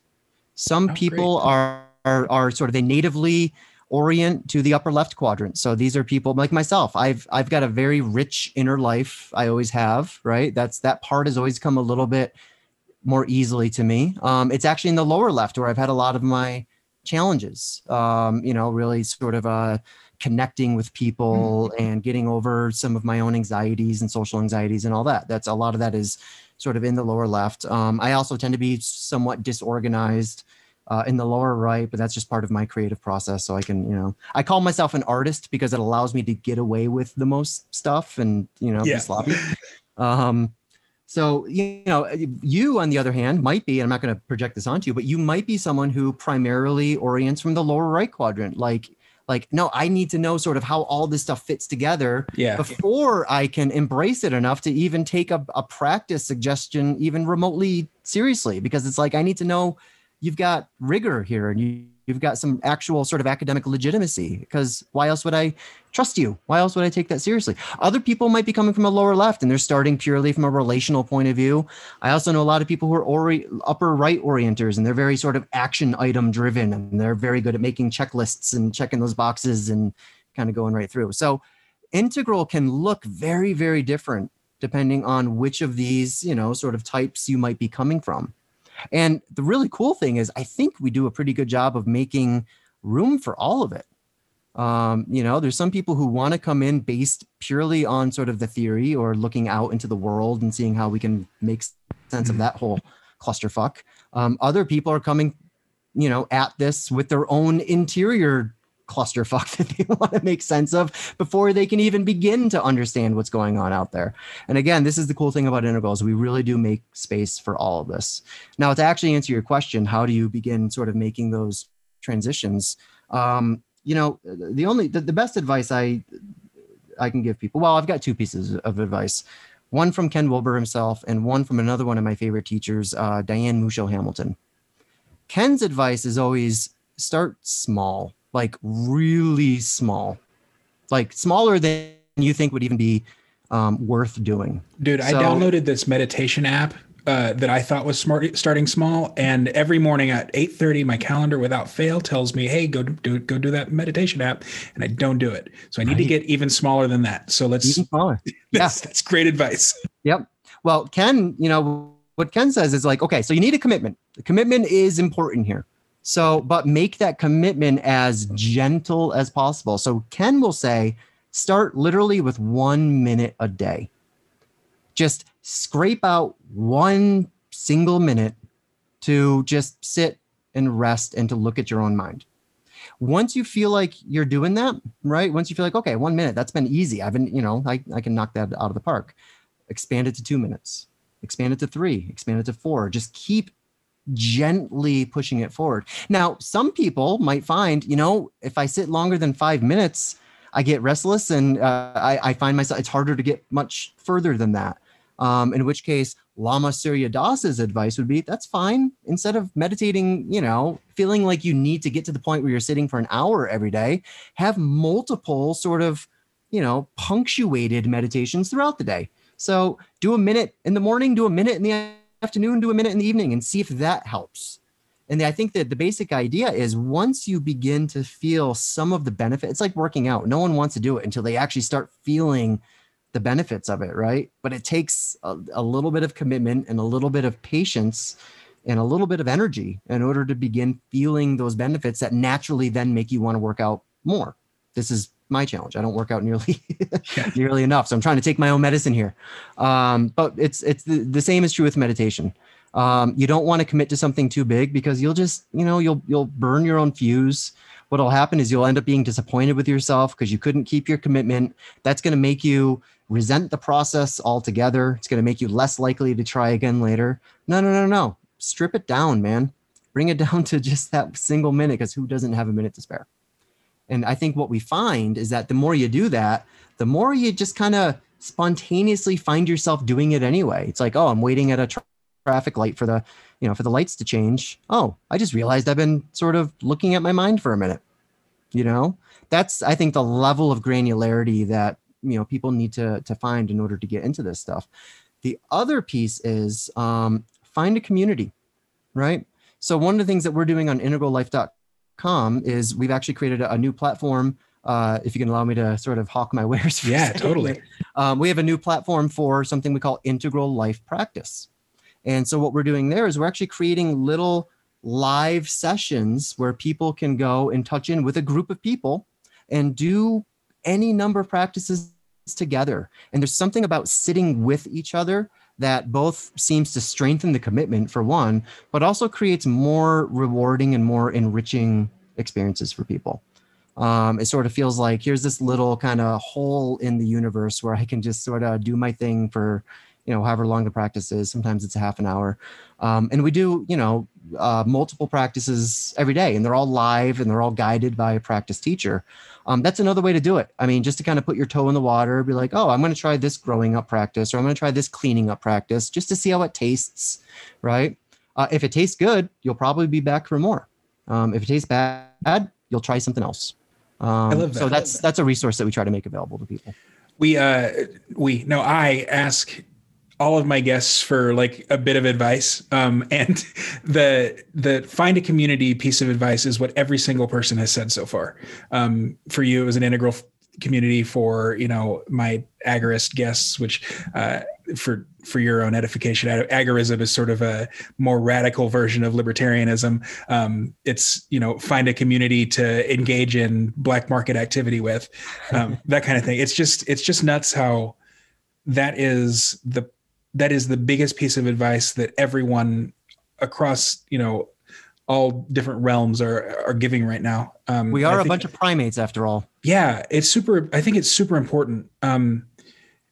some Oh, people are, are are sort of they natively orient to the upper left quadrant. So these are people like myself. I've I've got a very rich inner life. I always have, right? That's that part has always come a little bit more easily to me. Um, it's actually in the lower left where I've had a lot of my challenges. Um, you know, really sort of uh connecting with people and getting over some of my own anxieties and social anxieties and all that. That's a lot of that is sort of in the lower left. Um, I also tend to be somewhat disorganized uh, in the lower right, but that's just part of my creative process. So I can, you know, I call myself an artist because it allows me to get away with the most stuff and, you know, Yeah. be sloppy. Um, so, you know, you on the other hand might be, and I'm not going to project this onto you, but you might be someone who primarily orients from the lower right quadrant. Like, like, no, I need to know sort of how all this stuff fits together Yeah. before I can embrace it enough to even take a, a practice suggestion even remotely seriously because it's like I need to know you've got rigor here and you, you've got some actual sort of academic legitimacy because why else would I trust you? Why else would I take that seriously? Other people might be coming from a lower left and they're starting purely from a relational point of view. I also know a lot of people who are ori- upper right orienters and they're very sort of action item driven and they're very good at making checklists and checking those boxes and kind of going right through. So integral can look very, very different depending on which of these, you know, sort of types you might be coming from. And the really cool thing is, I think we do a pretty good job of making room for all of it. Um, you know, there's some people who want to come in based purely on sort of the theory or looking out into the world and seeing how we can make sense of that whole clusterfuck. Um, other people are coming, you know, at this with their own interior clusterfuck that they want to make sense of before they can even begin to understand what's going on out there. And again, this is the cool thing about integrals. We really do make space for all of this. Now, to actually answer your question, how do you begin sort of making those transitions? Um, you know, the only the, the best advice I I can give people. Well, I've got two pieces of advice. One from Ken Wilber himself, and one from another one of my favorite teachers, uh, Diane Musho Hamilton. Ken's advice is always start small, like really small, like smaller than you think would even be um, worth doing. Dude, I downloaded this meditation app uh, that I thought was smart, starting small, and every morning at eight thirty, my calendar without fail tells me, "Hey, go do go do that meditation app," and I don't do it. So I need to get even smaller than that. So let's. Even smaller. That's, that's great advice. Yep. Well, Ken, you know, what Ken says is like, okay, so you need a commitment. The commitment is important here. So, but make that commitment as gentle as possible. So, Ken will say, start literally with one minute a day. Just scrape out one single minute to just sit and rest and to look at your own mind. Once you feel like you're doing that, right? Once you feel like, okay, one minute, that's been easy. I've been, you know, I, I can knock that out of the park. Expand it to two minutes, expand it to three, expand it to four. Just keep gently pushing it forward. Now, some people might find, you know, if I sit longer than five minutes, I get restless and uh, I, I, find myself, it's harder to get much further than that. Um, in which case, Lama Surya Das's advice would be that's fine. Instead of meditating, you know, feeling like you need to get to the point where you're sitting for an hour every day, have multiple sort of, you know, punctuated meditations throughout the day. So do a minute in the morning, do a minute in the afternoon, do a minute in the evening, and see if that helps. And I think that the basic idea is once you begin to feel some of the benefit, it's like working out. No one wants to do it until they actually start feeling the benefits of it, right? But it takes a, a, little bit of commitment and a little bit of patience and a little bit of energy in order to begin feeling those benefits that naturally then make you want to work out more. This is my challenge. I don't work out nearly nearly enough, so I'm trying to take my own medicine here. Um, but it's it's the, the same is true with meditation. Um, you don't want to commit to something too big because you'll just you know you'll you'll burn your own fuse what'll happen is you'll end up being disappointed with yourself because you couldn't keep your commitment. That's going to make you resent the process altogether. It's going to make you less likely to try again later. No, no, no, no. Strip it down, man. Bring it down to just that single minute because who doesn't have a minute to spare? And I think what we find is that the more you do that, the more you just kind of spontaneously find yourself doing it anyway. It's like, oh, I'm waiting at a tra- traffic light for the you know, for the lights to change. Oh, I just realized I've been sort of looking at my mind for a minute. You know, that's I think the level of granularity that you know people need to to find in order to get into this stuff. The other piece is um, find a community, right? So one of the things that we're doing on integrallife.com is we've actually created a, a new platform uh, if you can allow me to sort of hawk my wares. Yeah, totally. Um, we have a new platform for something we call integral life practice. And so what we're doing there is we're actually creating little live sessions where people can go and touch in with a group of people and do any number of practices together. And there's something about sitting with each other that both seems to strengthen the commitment for one, but also creates more rewarding and more enriching experiences for people. Um, it sort of feels like here's this little kind of hole in the universe where I can just sort of do my thing for you know however long the practice is sometimes it's a half an hour. Um, and we do you know uh, multiple practices every day and they're all live and they're all guided by a practice teacher. Um, that's another way to do it. I mean just to kind of put your toe in the water be like oh i'm going to try this growing up practice or i'm going to try this cleaning up practice just to see how it tastes right? Uh, if it tastes good you'll probably be back for more. Um, if it tastes bad you'll try something else. Um, I love that. so that's that's a resource that we try to make available to people. We uh we no i ask all of my guests for like a bit of advice. Um, and the the find a community piece of advice is what every single person has said so far. Um, for you, it was an integral community. For you know my agorist guests, which uh, for for your own edification, agorism is sort of a more radical version of libertarianism. Um, it's you know find a community to engage in black market activity with, um, that kind of thing. It's just it's just nuts how that is the that is the biggest piece of advice that everyone across you know all different realms are are giving right now. Um, we are think, a bunch of primates after all. Yeah, it's super. I think it's super important. Um,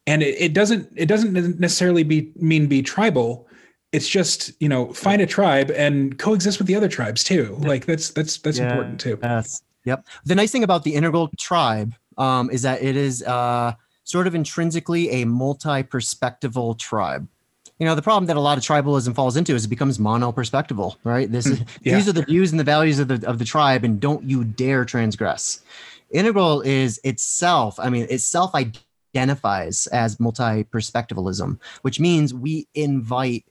and it, it doesn't it doesn't necessarily be mean be tribal. It's just you know find a tribe and coexist with the other tribes too. Like that's that's that's yeah, important too. Yes. Yep. The nice thing about the integral tribe um, is that it is uh, sort of intrinsically a multi-perspectival tribe. You know, the problem that a lot of tribalism falls into is it becomes mono-perspectival, right? This hmm, is, yeah. these are the views and the values of the of the tribe, and don't you dare transgress. Integral is itself, I mean, itself identifies as multi-perspectivalism, which means we invite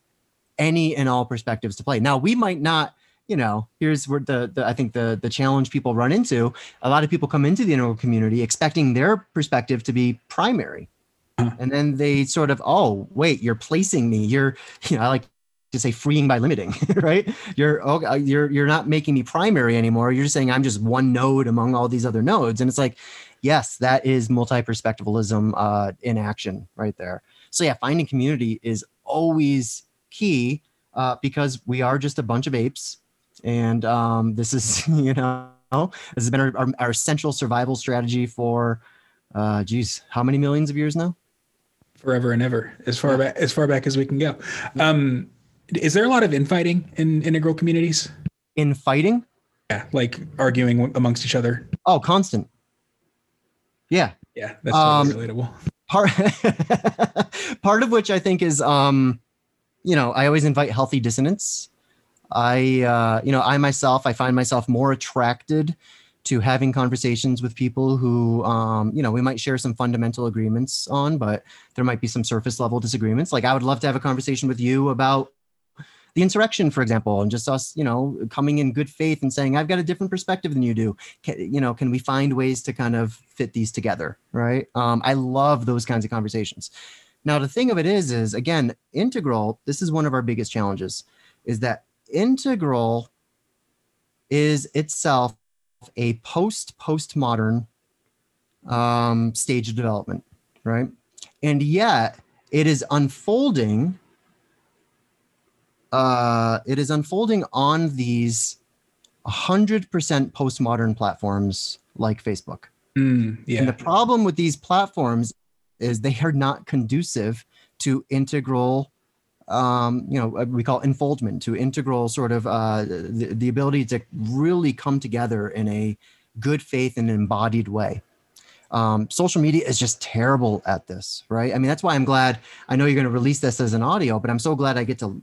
any and all perspectives to play. Now, we might not you know, here's where the, the I think the the challenge people run into. A lot of people come into the integral community expecting their perspective to be primary, Uh-huh. And then they sort of, oh, wait, you're placing me. You're, you know, I like to say freeing by limiting, right? You're oh, you're you're not making me primary anymore. You're just saying I'm just one node among all these other nodes, and it's like, yes, that is multi-perspectivalism uh, in action right there. So yeah, finding community is always key uh, because we are just a bunch of apes, and um, this is you know this has been our, our, our central survival strategy for, uh, geez, how many millions of years now? Forever and ever, as far back as far back as we can go. Um, is there a lot of infighting in integral communities? Infighting? Yeah, like arguing amongst each other. Oh, constant. Yeah. Yeah, that's totally um, relatable. Part part of which I think is um, you know, I always invite healthy dissonance. I uh, you know, I myself I find myself more attracted to having conversations with people who um, you know we might share some fundamental agreements on but there might be some surface level disagreements like i would love to have a conversation with you about the insurrection, for example, and just us, you know, coming in good faith and saying, I've got a different perspective than you do. Can, you know, can we find ways to kind of fit these together? Right. Um, I love those kinds of conversations. Now, the thing of it is, is again, integral, this is one of our biggest challenges, is that integral is itself a post postmodern um, stage of development, right? And yet it is unfolding uh, it is unfolding on these 100% postmodern platforms like Facebook. Mm, yeah. And the problem with these platforms is they are not conducive to integral um, you know, we call enfoldment to integral sort of uh, the, the ability to really come together in a good faith and embodied way. Um, social media is just terrible at this, right? I mean, that's why I'm glad. I know you're going to release this as an audio, but I'm so glad I get to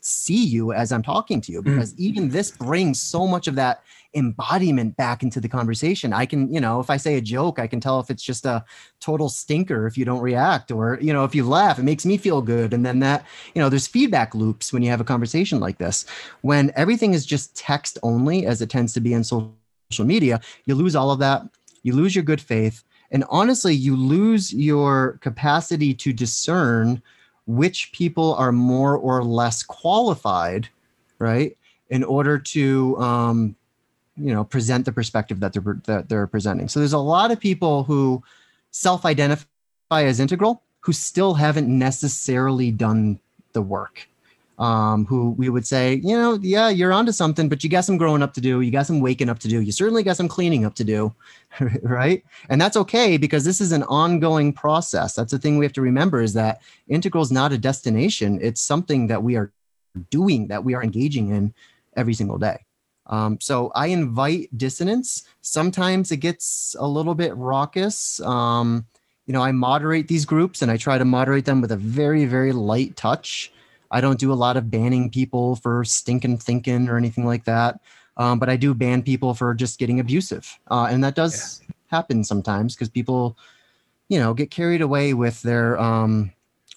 see you as I'm talking to you because mm. even this brings so much of that embodiment back into the conversation. I can, you know, if I say a joke, I can tell if it's just a total stinker if you don't react or, you know, if you laugh, it makes me feel good. And then that, you know, there's feedback loops when you have a conversation like this. When everything is just text only, as it tends to be in social media, you lose all of that. You lose your good faith. And honestly, you lose your capacity to discern which people are more or less qualified, right, in order to um, you know present the perspective that they're that they're presenting. So there's a lot of people who self-identify as integral who still haven't necessarily done the work um, who we would say, you know, yeah, you're onto something, but you got some growing up to do. You got some waking up to do. You certainly got some cleaning up to do, right? And that's okay because this is an ongoing process. That's the thing we have to remember is that integral is not a destination. It's something that we are doing, that we are engaging in every single day. Um, so I invite dissonance. Sometimes it gets a little bit raucous. Um, you know, I moderate these groups and I try to moderate them with a very, very light touch. I don't do a lot of banning people for stinking thinking or anything like that. Um, but I do ban people for just getting abusive. Uh, and that does yeah. happen sometimes because people, you know, get carried away with their um,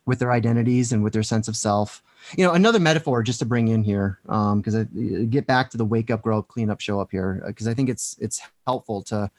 with their identities and with their sense of self. You know, another metaphor just to bring in here, because um, I get back to the wake up, grow up, clean up, show up here, because I think it's it's helpful to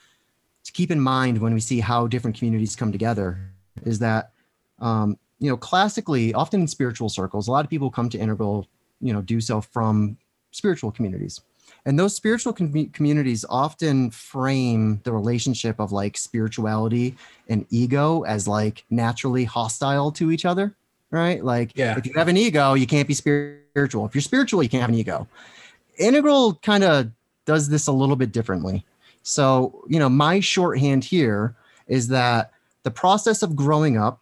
to keep in mind when we see how different communities come together. Is that um, you know, classically, often in spiritual circles, a lot of people come to integral, you know, do so from spiritual communities. And those spiritual com- communities often frame the relationship of like spirituality and ego as like naturally hostile to each other, right? Like, yeah. if you have an ego, you can't be spiritual. If you're spiritual, you can't have an ego. Integral kind of does this a little bit differently. So, you know, my shorthand here is that the process of growing up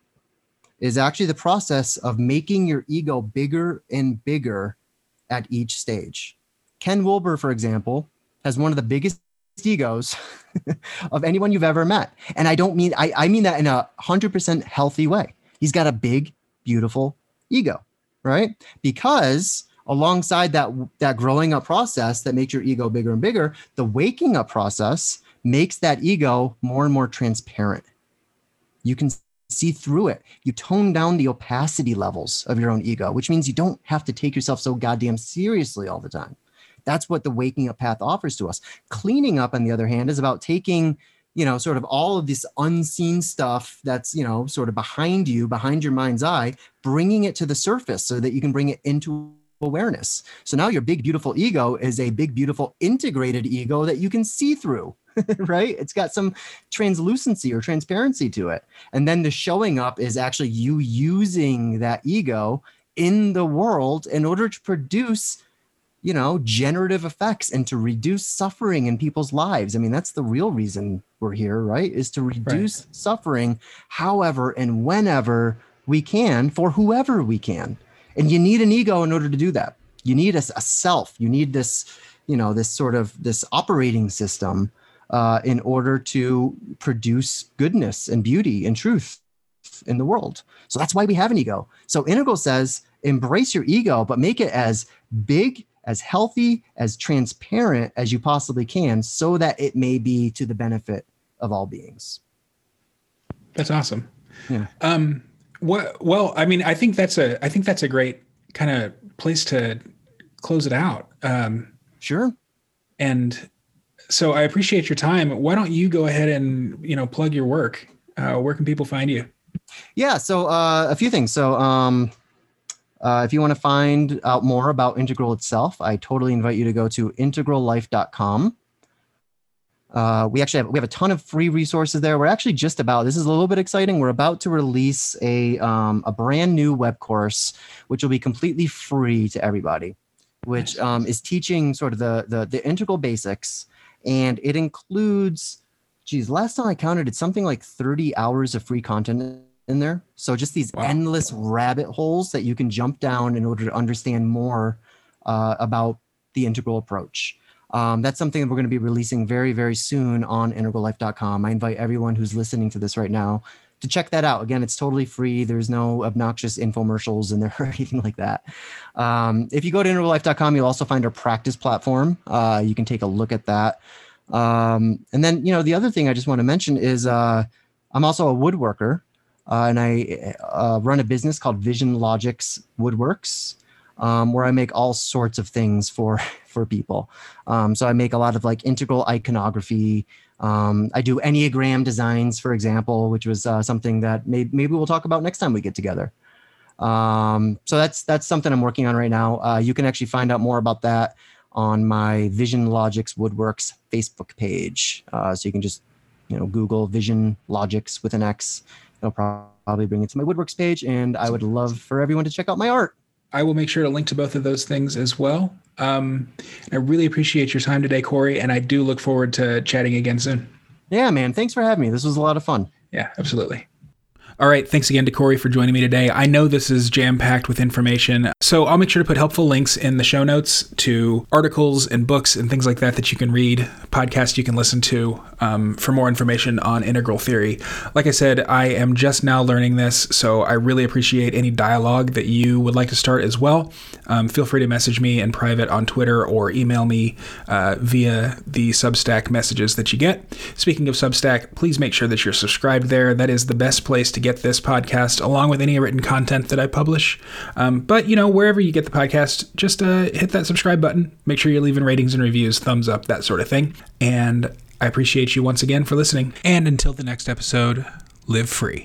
is actually the process of making your ego bigger and bigger at each stage. Ken Wilber, for example, has one of the biggest egos of anyone you've ever met. And I don't mean, I, I mean that in a 100% healthy way. He's got a big, beautiful ego, right? Because alongside that, that growing up process that makes your ego bigger and bigger, the waking up process makes that ego more and more transparent. You can see through it. You tone down the opacity levels of your own ego, which means you don't have to take yourself so goddamn seriously all the time. That's what the waking up path offers to us. Cleaning up, on the other hand, is about taking you know, sort of all of this unseen stuff that's, you know, sort of behind you, behind your mind's eye, bringing it to the surface so that you can bring it into awareness. So now your big, beautiful ego is a big, beautiful integrated ego that you can see through. right? It's got some translucency or transparency to it. And then the showing up is actually you using that ego in the world in order to produce you know generative effects and to reduce suffering in people's lives i mean that's the real reason we're here right is to reduce right. suffering however and whenever we can for whoever we can and you need an ego in order to do that you need a, a self you need this you know this sort of this operating system uh, in order to produce goodness and beauty and truth in the world. So that's why we have an ego. So Integral says embrace your ego, but make it as big, as healthy, as transparent as you possibly can so that it may be to the benefit of all beings. That's awesome. Yeah. Um what well, I mean, I think that's a I think that's a great kind of place to close it out. Um sure. And so I appreciate your time. Why don't you go ahead and, you know, plug your work? Uh, where can people find you? Yeah, so uh, a few things. So um, uh, if you want to find out more about Integral itself, I totally invite you to go to integrallife.com. Uh, we actually have we have a ton of free resources there. We're actually just about this is a little bit exciting. We're about to release a um, a brand new web course, which will be completely free to everybody, which um, is teaching sort of the, the the integral basics, and it includes, geez, last time I counted, it's something like thirty hours of free content in there. So just these wow. endless rabbit holes that you can jump down in order to understand more uh, about the integral approach. Um, that's something that we're going to be releasing very, very soon on integrallife.com. I invite everyone who's listening to this right now to check that out. Again, it's totally free. There's no obnoxious infomercials in there or anything like that. Um, if you go to integrallife.com, you'll also find our practice platform. Uh, you can take a look at that. Um, and then, you know, the other thing I just want to mention is uh, I'm also a woodworker uh, and I uh, run a business called Vision Logix Woodworks, um, where I make all sorts of things for for people. Um, so I make a lot of like integral iconography. Um, I do enneagram designs, for example, which was uh, something that may- maybe we'll talk about next time we get together. Um, so that's that's something I'm working on right now. Uh, you can actually find out more about that on my Vision Logix Woodworks Facebook page. Uh, so you can just you know Google Vision Logix with an X I'll probably bring it to my woodworks page, and I would love for everyone to check out my art. I will make sure to link to both of those things as well. Um, I really appreciate your time today, Corey, and I do look forward to chatting again soon. Yeah, man. Thanks for having me. This was a lot of fun. Yeah, absolutely. All right, thanks again to Corey for joining me today. I know this is jam packed with information, so I'll make sure to put helpful links in the show notes to articles and books and things like that that you can read, podcasts you can listen to um, for more information on integral theory. Like I said, I am just now learning this, so I really appreciate any dialogue that you would like to start as well. Um, feel free to message me in private on Twitter or email me uh, via the Substack messages that you get. Speaking of Substack, please make sure that you're subscribed there. That is the best place to get this podcast along with any written content that I publish. Um, but, you know, wherever you get the podcast, just uh, hit that subscribe button. Make sure you're leaving ratings and reviews, thumbs up, that sort of thing. And I appreciate you once again for listening. And until the next episode, live free.